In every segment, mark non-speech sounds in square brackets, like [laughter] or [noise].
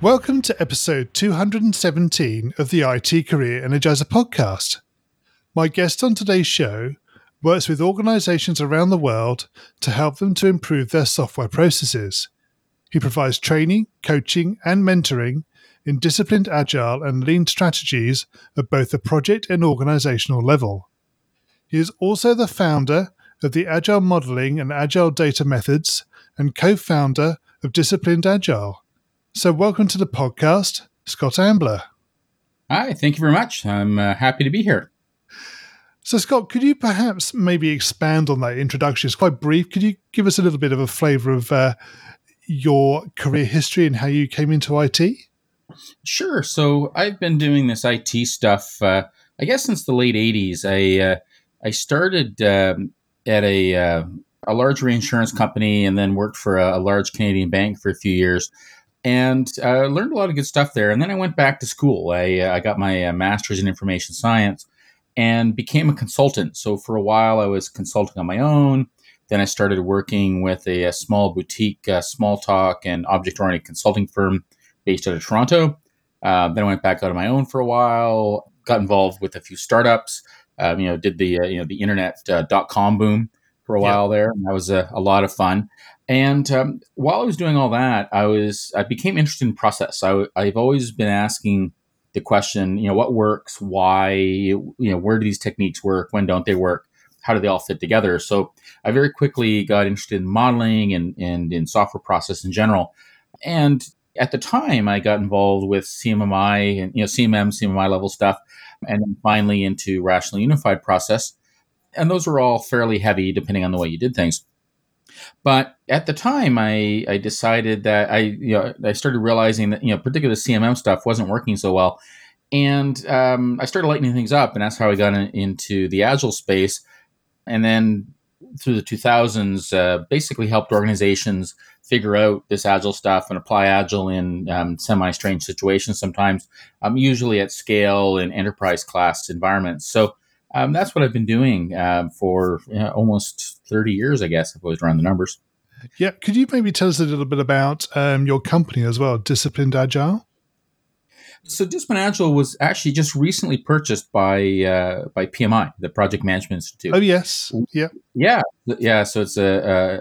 Welcome to episode 217 of the IT Career Energizer podcast. My guest on today's show works with organizations around the world to help them to improve their software processes. He provides training, coaching, and mentoring in disciplined agile and lean strategies at both the project and organizational level. He is also the founder of the Agile Modeling and Agile Data Methods and co founder of Disciplined Agile. So, welcome to the podcast, Scott Ambler. Hi, thank you very much. I'm uh, happy to be here. So, Scott, could you perhaps maybe expand on that introduction? It's quite brief. Could you give us a little bit of a flavor of uh, your career history and how you came into IT? Sure. So, I've been doing this IT stuff, uh, I guess, since the late 80s. I, uh, I started um, at a, uh, a large reinsurance company and then worked for a, a large Canadian bank for a few years and uh, learned a lot of good stuff there. And then I went back to school. I, uh, I got my uh, master's in information science and became a consultant. So for a while, I was consulting on my own. Then I started working with a, a small boutique, uh, Smalltalk and object oriented consulting firm based out of Toronto. Uh, then I went back out on my own for a while. Got involved with a few startups. Um, you know, did the uh, you know the internet dot com boom for a while there. And that was a, a lot of fun. And um, while I was doing all that, I was I became interested in process. I, I've always been asking the question, you know, what works, why, you know, where do these techniques work, when don't they work, how do they all fit together? So I very quickly got interested in modeling and and in software process in general. And at the time, I got involved with CMMI and you know CMM, CMMI level stuff, and then finally into rational unified process. And those were all fairly heavy, depending on the way you did things. But at the time, I, I decided that I you know I started realizing that you know particularly the CMM stuff wasn't working so well, and um, I started lightening things up, and that's how I got in, into the agile space, and then through the 2000s, uh, basically helped organizations figure out this agile stuff and apply agile in um, semi-strange situations sometimes, um, usually at scale in enterprise class environments. So um, that's what I've been doing uh, for you know, almost 30 years, I guess, if I was around the numbers. Yeah. Could you maybe tell us a little bit about um, your company as well, Disciplined Agile? So Disciplined Agile was actually just recently purchased by uh, by PMI, the Project Management Institute. Oh yes, yeah, yeah, yeah. So it's a,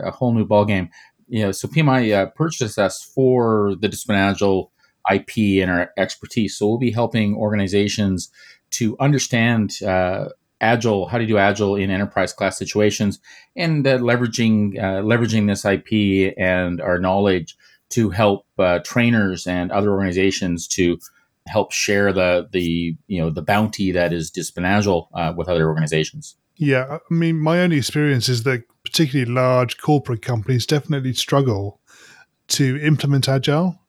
a, a whole new ballgame. You know, so PMI uh, purchased us for the Disciplined Agile IP and our expertise. So we'll be helping organizations to understand uh, agile, how to do agile in enterprise class situations, and uh, leveraging uh, leveraging this IP and our knowledge to help uh, trainers and other organizations to help share the the you know the bounty that is Disciplined Agile uh, with other organizations. Yeah, I mean, my only experience is that particularly large corporate companies definitely struggle to implement agile.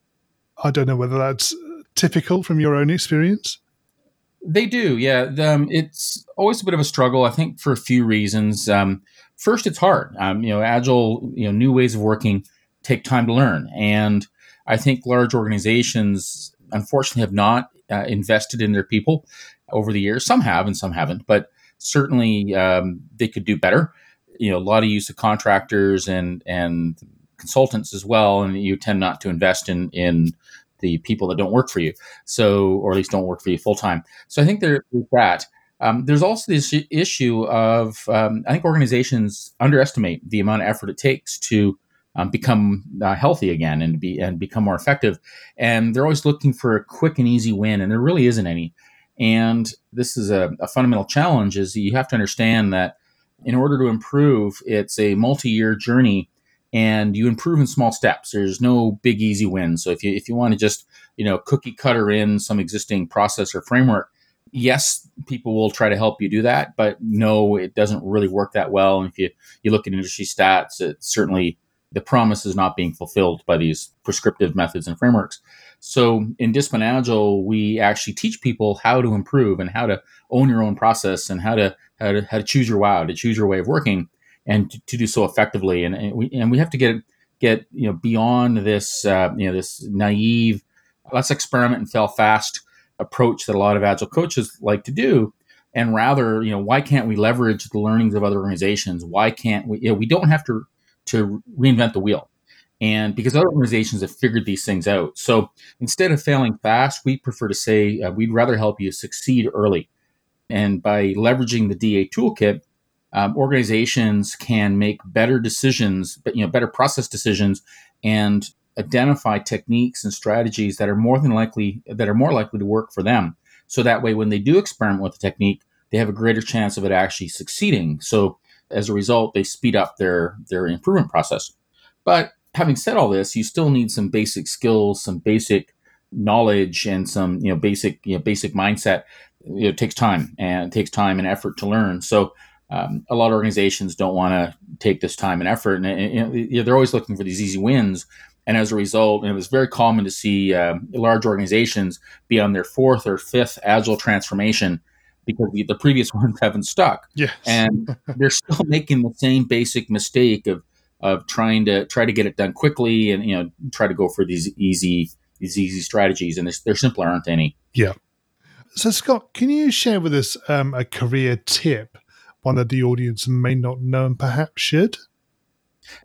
I don't know whether that's typical from your own experience. They do, yeah. Um, it's always a bit of a struggle, I think, for a few reasons. Um, first, it's hard. Um, you know, agile, you know, new ways of working take time to learn, and I think large organizations, unfortunately, have not uh, invested in their people over the years. Some have, and some haven't, but certainly um, they could do better. You know, a lot of use of contractors and and consultants as well, and you tend not to invest in in the people that don't work for you. So, or at least don't work for you full time. So I think there's that. Um, there's also this issue of um, I think organizations underestimate the amount of effort it takes to um, become uh, healthy again and be and become more effective, and they're always looking for a quick and easy win, and there really isn't any. And this is a, a fundamental challenge: is you have to understand that in order to improve, it's a multi-year journey and you improve in small steps. There's no big easy win. So if you if you want to just you know cookie cutter in some existing process or framework, yes, people will try to help you do that, but no, it doesn't really work that well. And if you you look at industry stats, it certainly the promise is not being fulfilled by these prescriptive methods and frameworks. So in Discipline Agile, we actually teach people how to improve and how to own your own process and how to how to, how to choose your wow, to choose your way of working, and to, to do so effectively. And, and, we and we have to get get you know beyond this uh, you know this naive let's experiment and fail fast approach that a lot of agile coaches like to do. And rather you know why can't we leverage the learnings of other organizations? Why can't we you know, we don't have to to reinvent the wheel. And because other organizations have figured these things out. So instead of failing fast we prefer to say uh, we'd rather help you succeed early. And by leveraging the DA toolkit um, organizations can make better decisions, but you know, better process decisions, and identify techniques and strategies that are more than likely that are more likely to work for them. So that way, when they do experiment with the technique, they have a greater chance of it actually succeeding. So as a result, they speed up their their improvement process. But having said all this, you still need some basic skills, some basic knowledge, and some you know basic you know basic mindset. It takes time and it takes time and effort to learn. So um, a lot of organizations don't want to take this time and effort, and, and, and, they're always looking for these easy wins. And as a result, it was very common to see um, large organizations be on their fourth or fifth agile transformation because the, the previous [laughs] ones haven't stuck. Yes. and [laughs] they're still making the same basic mistake of of trying to try to get it done quickly and you know try to go for these easy these easy strategies, and there simply aren't any. Yeah. So Scott, can you share with us um, a career tip one that the audience may not know and perhaps should?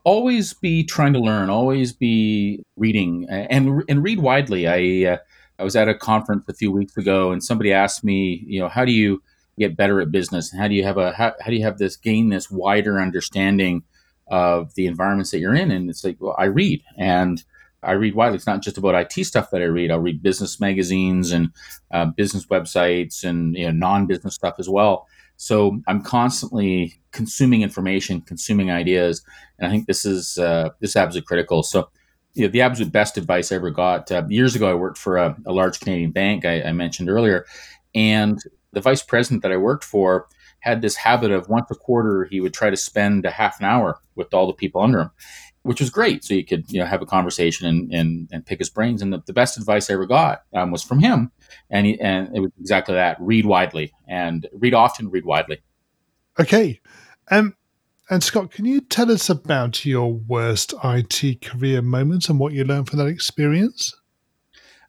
Always be trying to learn. Always be reading and and read widely. I uh, I was at a conference a few weeks ago, and somebody asked me, you know, how do you get better at business? And how do you have a how, how do you have this gain this wider understanding of the environments that you're in? And it's like, well, I read and I read widely. It's not just about IT stuff that I read. I'll read business magazines and uh, business websites and you know non-business stuff as well. So I'm constantly consuming information, consuming ideas, and I think this is uh, this is absolutely critical. So, you know, the absolute best advice I ever got uh, years ago. I worked for a, a large Canadian bank I, I mentioned earlier, and the vice president that I worked for had this habit of once a quarter he would try to spend a half an hour with all the people under him which was great. So you could you know have a conversation and and, and pick his brains. And the, the best advice I ever got um, was from him, and he, and it was exactly that: read widely and read often, read widely. Okay, um, and Scott, can you tell us about your worst IT career moments and what you learned from that experience?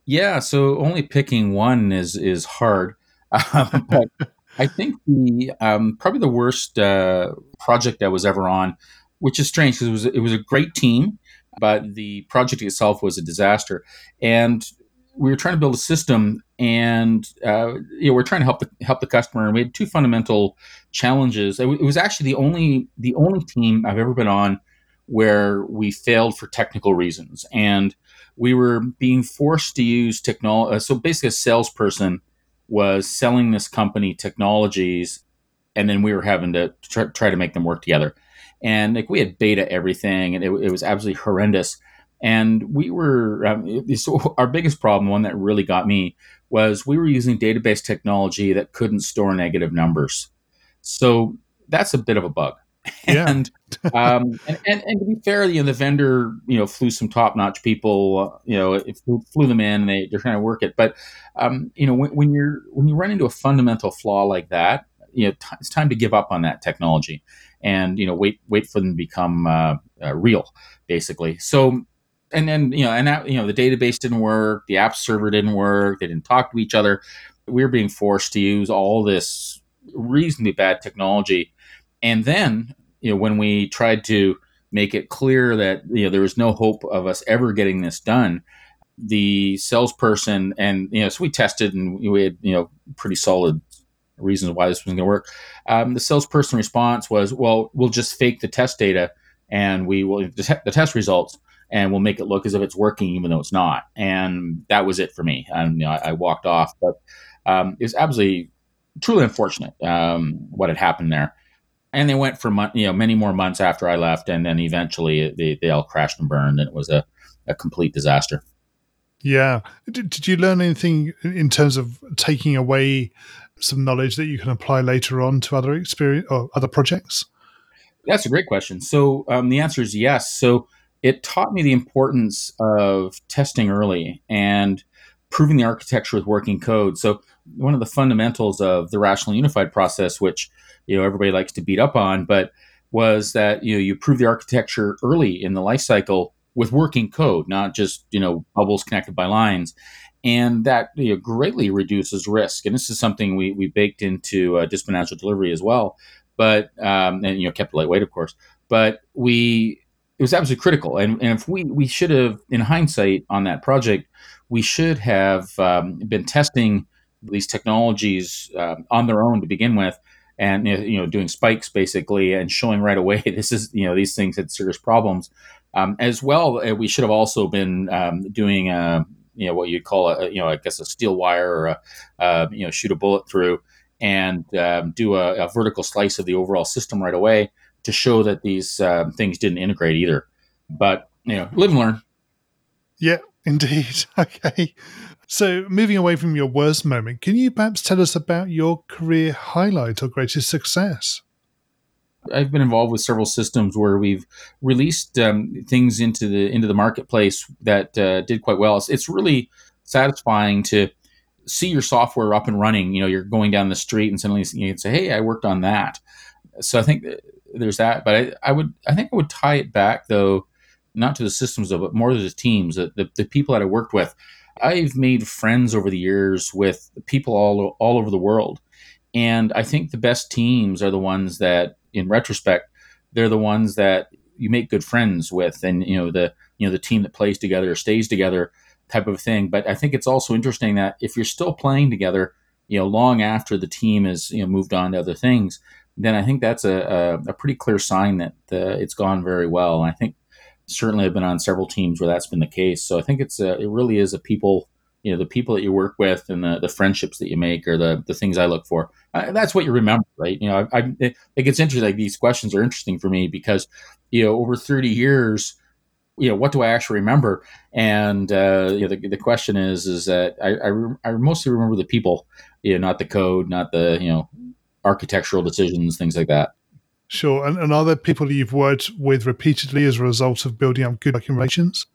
Yeah, so only picking one is is hard, [laughs] um, but [laughs] I think the um, probably the worst uh, project I was ever on which is strange because it was it was a great team, but the project itself was a disaster. And we were trying to build a system, and uh, you know, we're trying to help the help the customer. And we had two fundamental challenges. It, w- it was actually the only the only team I've ever been on where we failed for technical reasons, and we were being forced to use technology. Uh, so basically, a salesperson was selling this company technologies, and then we were having to try, try to make them work together and like we had beta everything, and it, it was absolutely horrendous. And we were um, so our biggest problem, one that really got me, was we were using database technology that couldn't store negative numbers. So that's a bit of a bug. [laughs] Yeah. and, um, and, and, and to be fair, you know, the vendor, you know, flew some top notch people, uh, you know, flew, flew, them in and they, they're trying to work it. But, um, you know, when, when, you're, when you run into a fundamental flaw like that, you know, t- it's time to give up on that technology and you know wait wait for them to become uh, uh, real, basically. So and then you know and that, you know the database didn't work, the app server didn't work, they didn't talk to each other. We were being forced to use all this reasonably bad technology, and then you know when we tried to make it clear that you know there was no hope of us ever getting this done the salesperson and you know so we tested and we had you know pretty solid reasons why this wasn't going to work. Um, the salesperson response was, "Well, we'll just fake the test data and we will detect the test results." And we'll make it look as if it's working, even though it's not. And that was it for me. And you know, I, I walked off. But um, it was absolutely, truly unfortunate um, what had happened there. And they went for mon- you know many more months after I left, and then eventually they, they all crashed and burned, and it was a, a complete disaster. Yeah. Did, did you learn anything in terms of taking away some knowledge that you can apply later on to other experience or other projects? That's a great question. So um, the answer is yes. So it taught me the importance of testing early and proving the architecture with working code. So one of the fundamentals of the rational unified process, which you know everybody likes to beat up on, but was that you know you prove the architecture early in the life cycle with working code, not just you know bubbles connected by lines, and that you know, greatly reduces risk. And this is something we we baked into uh, Discipline Delivery as well, but um, and you know kept lightweight, of course. But we it was absolutely critical. And, and if we, we should have, in hindsight, on that project, we should have um, been testing these technologies uh, on their own to begin with, and you know, doing spikes basically, and showing right away [laughs] this is you know these things had serious problems. Um, as well, uh, we should have also been um, doing a, uh, you know what you'd call a you know I guess a steel wire or a uh, you know shoot a bullet through and um, do a, a vertical slice of the overall system right away to show that these uh, things didn't integrate either. But you know, live and learn. Yeah, indeed. [laughs] Okay. So, moving away from your worst moment, can you perhaps tell us about your career highlight or greatest success? I've been involved with several systems where we've released um, things into the into the marketplace that uh, did quite well. It's, it's, really satisfying to see your software up and running. You know, you're going down the street and suddenly you can say, "Hey, I worked on that." So I think there's that. But I, I would I think I would tie it back though, not to the systems though, but more to the teams, the, the, the people that I worked with. I've made friends over the years with people all all over the world, and I think the best teams are the ones that, in retrospect, they're the ones that you make good friends with, and you know the you know the team that plays together stays together type of thing. But I think it's also interesting that if you're still playing together, you know, long after the team has you know moved on to other things, then I think that's a, a, a pretty clear sign that uh, it's gone very well. And I think certainly I've been on several teams where that's been the case. So I think it's a, it really is a people, you know, the people that you work with and the, the friendships that you make are the, the things I look for. Uh, that's what you remember, right? You know, I, I it, it gets interesting. Like these questions are interesting for me because, you know, over 30 years, you know, what do I actually remember? And, uh, you know, the, the question is, is that I, I, re- I mostly remember the people, you know, not the code, not the, you know, architectural decisions, things like that. Sure. And, and are there people you've worked with repeatedly as a result of building up good working relations?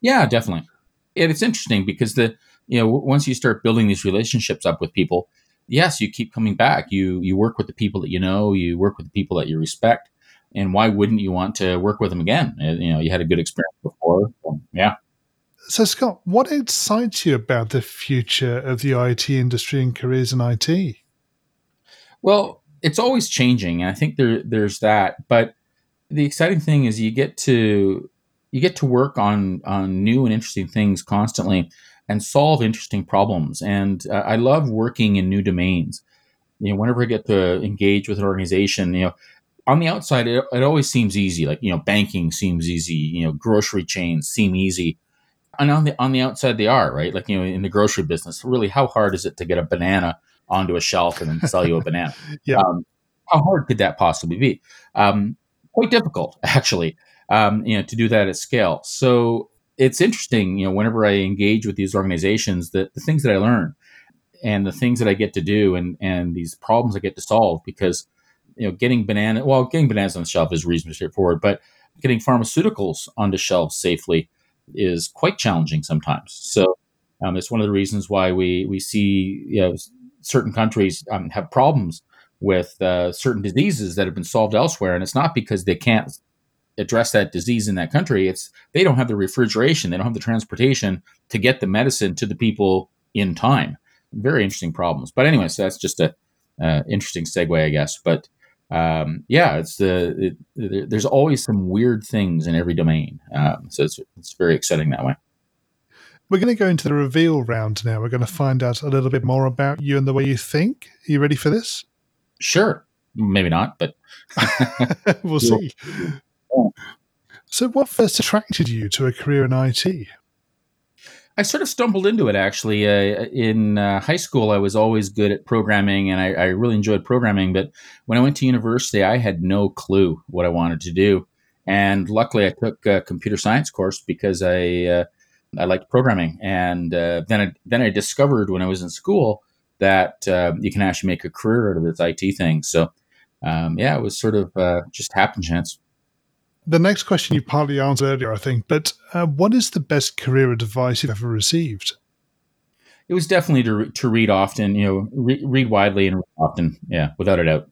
Yeah, definitely. And it's interesting because the you know once you start building these relationships up with people, yes, you keep coming back. You you work with the people that you know, you work with the people that you respect, and why wouldn't you want to work with them again? You know, you had a good experience before. So, yeah. So Scott, what excites you about the future of the IT industry and careers in IT? Well, it's always changing, and I think there there's that. But the exciting thing is you get to you get to work on on new and interesting things constantly and solve interesting problems. And uh, I love working in new domains. You know, whenever I get to engage with an organization, you know, on the outside it, it always seems easy. Like you know, banking seems easy. You know, grocery chains seem easy and on the on the outside they are right like you know in the grocery business really how hard is it to get a banana onto a shelf and then sell you a banana. [laughs] yeah. Um, how hard could that possibly be? Um, quite difficult, [laughs] actually, um, you know, to do that at scale. So it's interesting, you know, whenever I engage with these organizations, that the things that I learn and the things that I get to do and and these problems I get to solve because you know getting banana well getting bananas on the shelf is reasonably straightforward, but getting pharmaceuticals onto shelves safely is quite challenging sometimes. So um, it's one of the reasons why we we see you know certain countries um, have problems with uh, certain diseases that have been solved elsewhere, and it's not because they can't address that disease in that country. It's they don't have the refrigeration, they don't have the transportation to get the medicine to the people in time. Very interesting problems. But anyway, so that's just a uh, interesting segue, I guess. But um, yeah, it's the it, there's always some weird things in every domain, um, so it's it's very exciting that way. We're going to go into the reveal round now. We're going to find out a little bit more about you and the way you think. Are you ready for this? Sure. Maybe not, but [laughs] we'll [laughs] see. So, what first attracted you to a career in IT? I sort of stumbled into it actually. Uh, in uh, high school, I was always good at programming and I, I, really enjoyed programming. But when I went to university, I had no clue what I wanted to do. And luckily, I took a computer science course because I uh, I liked programming, and uh, then I, then I discovered when I was in school that uh, you can actually make a career out of this IT thing. So um, yeah, it was sort of uh, just happen chance. The next question you partly answered earlier, I think, but uh, what is the best career advice you've ever received? It was definitely to, to read often, you know, re- read widely and often. Yeah, without a doubt.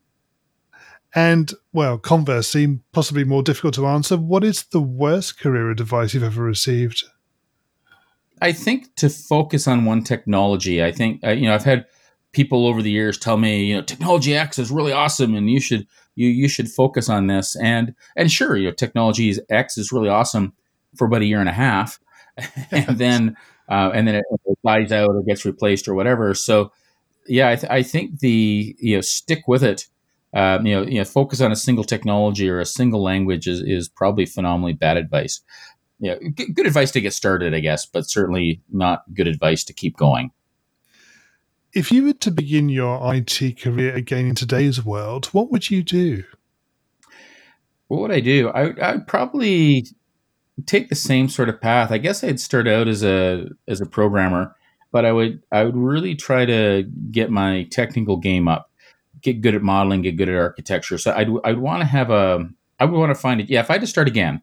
And, well, conversely, possibly more difficult to answer, what is the worst career advice you've ever received? I think to focus on one technology. I think, uh, you know, I've had people over the years tell me, you know, technology X is really awesome and you should you you should focus on this. And and sure, you know, technology is X is really awesome for about a year and a half, [laughs] and then uh, and then it, it, dies out or gets replaced or whatever. So yeah, I, th- I think the you know stick with it. Um, you know, you know, focus on a single technology or a single language is, is probably phenomenally bad advice. Yeah, g- good advice to get started, I guess, but certainly not good advice to keep going. If you were to begin your IT career again in today's world, what would you do? What would I do? I, I'd probably take the same sort of path. I guess I'd start out as a as a programmer, but I would I would really try to get my technical game up, get good at modeling, get good at architecture. So I'd I'd want to have a I would want to find it. Yeah, if I had to start again,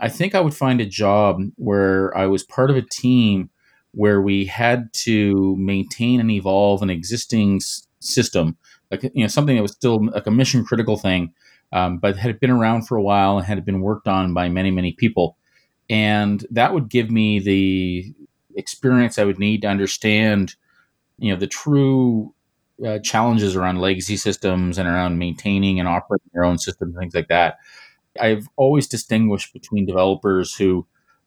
I think I would find a job where I was part of a team where we had to maintain and evolve an existing s- system, like you know something that was still like a mission critical thing, um, but had been around for a while and had been worked on by many many people, and that would give me the experience I would need to understand, you know, the true uh, challenges around legacy systems and around maintaining and operating your own systems things like that. I've always distinguished between developers who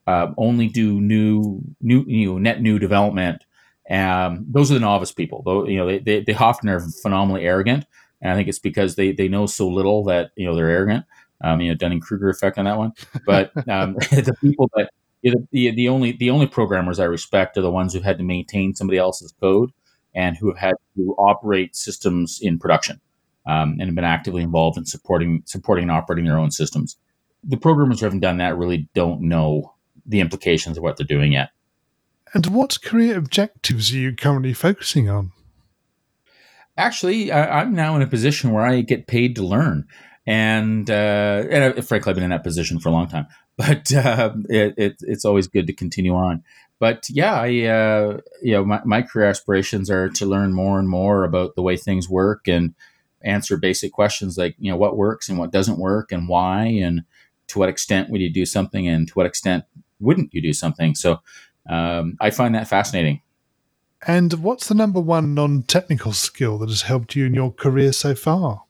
uh, only do new, new, you know, net new development. Um, those are the novice people. Though you know, they, they, they often are phenomenally arrogant, and I think it's because they they know so little that you know they're arrogant. Um, you know, Dunning Kruger effect on that one. But [laughs] um, [laughs] the people that you know, the the only the only programmers I respect are the ones who had to maintain somebody else's code and who have had to operate systems in production um, and have been actively involved in supporting supporting and operating their own systems. The programmers who haven't done that really don't know the implications of what they're doing yet. And what career objectives are you currently focusing on? Actually, I, am now in a position where I get paid to learn, and uh, and I, frankly, I've been in that position for a long time. [laughs] But uh, it, it, it's always good to continue on. But yeah, I uh, you know my, my career aspirations are to learn more and more about the way things work and answer basic questions like you know what works and what doesn't work and why and to what extent would you do something and to what extent wouldn't you do something? So um, I find that fascinating. And what's the number one non technical skill that has helped you in your career so far?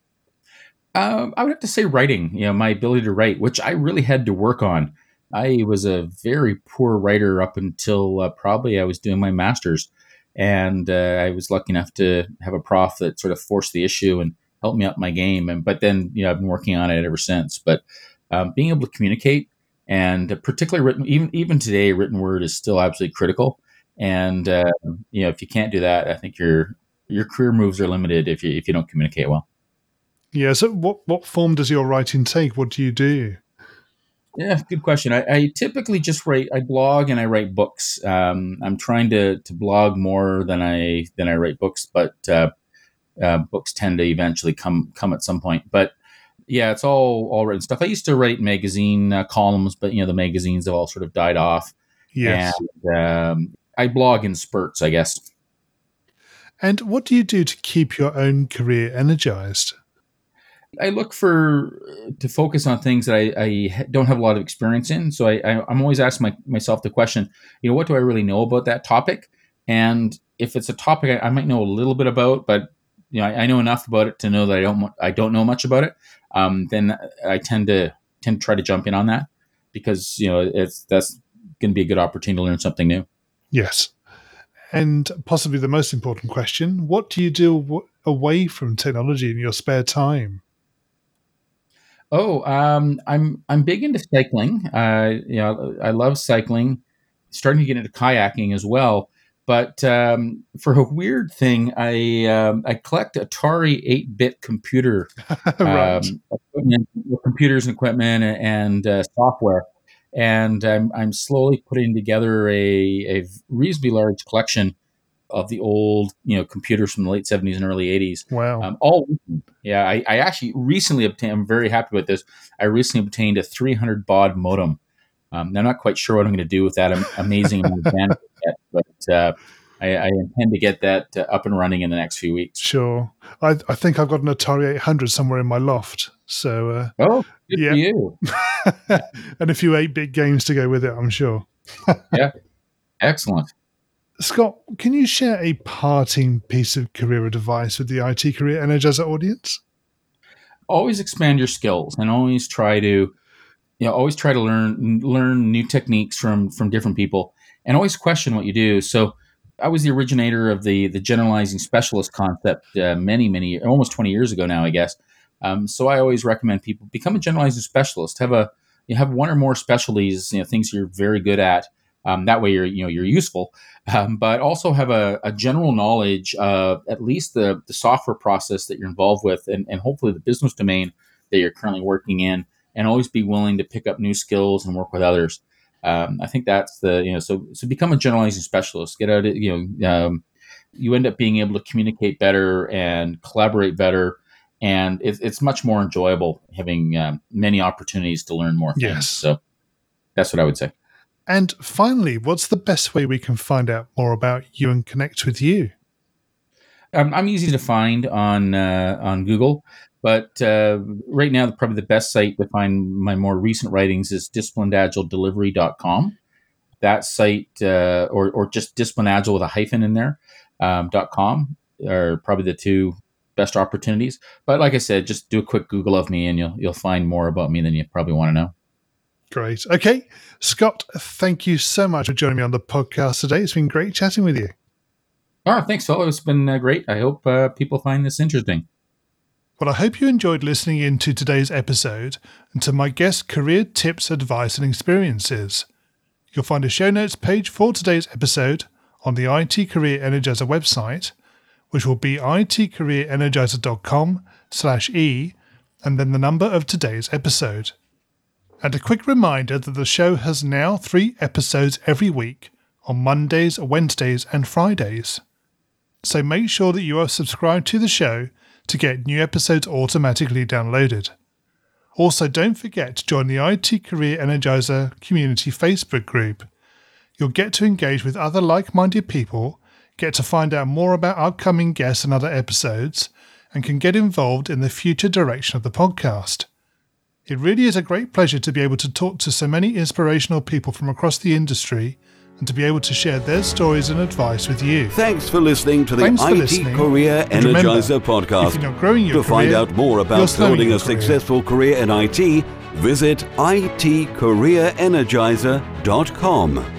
Um, I would have to say writing, you know, my ability to write, which I really had to work on. I was a very poor writer up until uh, probably I was doing my master's. And uh, I was lucky enough to have a prof that sort of forced the issue and helped me up my game. And but then, you know, I've been working on it ever since. But um, being able to communicate and particularly written even even today written word is still absolutely critical. And uh, you know if you can't do that i think your your career moves are limited if you if you don't communicate well. Yeah so what what form does your writing take? What do you do? Yeah good question. I, I typically just write i blog and i write books. Um, i'm trying to to blog more than i than i write books but uh, uh, books tend to eventually come come at some point. But yeah, it's all all written stuff. I used to write magazine uh, columns, but you know the magazines have all sort of died off. Yes, and, um, I blog in spurts, I guess. And what do you do to keep your own career energized? I look for to focus on things that I, I don't have a lot of experience in. So I, I, am always asking my, myself the question, you know, what do I really know about that topic? And if it's a topic I, I might know a little bit about, but you know, I, I, know enough about it to know that I don't I don't know much about it um, then I tend to tend to try to jump in on that because you know it's that's going to be a good opportunity to learn something new. Yes, and possibly the most important question: What do you do w- away from technology in your spare time? Oh, um, I'm I'm big into cycling. Uh, you know, I love cycling. Starting to get into kayaking as well. But um, for a weird thing, I um, I collect Atari eight bit computer [laughs] right. um, computers and equipment and uh, software, and I'm I'm slowly putting together a, a reasonably large collection of the old you know computers from the late 70s and early 80s. Wow. Um, all yeah, I, I actually recently obtained. I'm very happy with this. I recently obtained a 300 baud modem. Um, I'm not quite sure what I'm going to do with that amazing amount of bandwidth yet, but uh, I, I, intend to get that uh, up and running in the next few weeks. Sure. I, I think I've got an Atari 800 somewhere in my loft. So, uh, oh, yeah. you. [laughs] and a few 8 bit games to go with it, I'm sure. [laughs] yeah. Excellent. Scott, can you share a parting piece of career advice with the IT Career Energizer audience? Always expand your skills and always try to you know always try to learn learn new techniques from from different people and always question what you do. So I was the originator of the the generalizing specialist concept uh, many many almost 20 years ago now, I guess. Um, so I always recommend people become a generalizing specialist. Have a you have one or more specialties, you know, things you're very good at, um, that way, you're you know you're useful, um, but also have a, a, general knowledge of at least the, the software process that you're involved with, and, and hopefully the business domain that you're currently working in, and always be willing to pick up new skills and work with others. Um, I think that's the you know so so become a generalizing specialist. Get out of you know um, you end up being able to communicate better and collaborate better, and it, it's much more enjoyable having um, many opportunities to learn more. Things. Yes. So that's what I would say. And finally, what's the best way we can find out more about you and connect with you? Um, I'm easy to find on uh, on Google, but uh, right now, probably the best site to find my more recent writings is disciplinedagiledelivery.com. That site, uh, or or just discipline agile with a hyphen in there, um, .com are probably the two best opportunities. But like I said, just do a quick Google of me, and you'll you'll find more about me than you probably want to know. Great. Okay. Scott, thank you so much for joining me on the podcast today. It's been great chatting with you. Oh, thanks, Phil. It's been uh, great. I hope uh, people find this interesting. Well, I hope you enjoyed listening in to today's episode and to my guest career tips, advice, and experiences. You'll find a show notes page for today's episode on the IT Career Energizer website, which will be itcareerenergizer.com slash e and then the number of today's episode. And a quick reminder that the show has now three episodes every week on Mondays, Wednesdays, and Fridays. So make sure that you are subscribed to the show to get new episodes automatically downloaded. Also, don't forget to join the IT Career Energizer Community Facebook group. You'll get to engage with other like minded people, get to find out more about upcoming guests and other episodes, and can get involved in the future direction of the podcast. It really is a great pleasure to be able to talk to so many inspirational people from across the industry and to be able to share their stories and advice with you. Thanks for listening to the Thanks IT listening. Career And remember, Energizer podcast. if you're not growing your to find out more about building a career. successful career in IT, visit itcareerenergizer.com.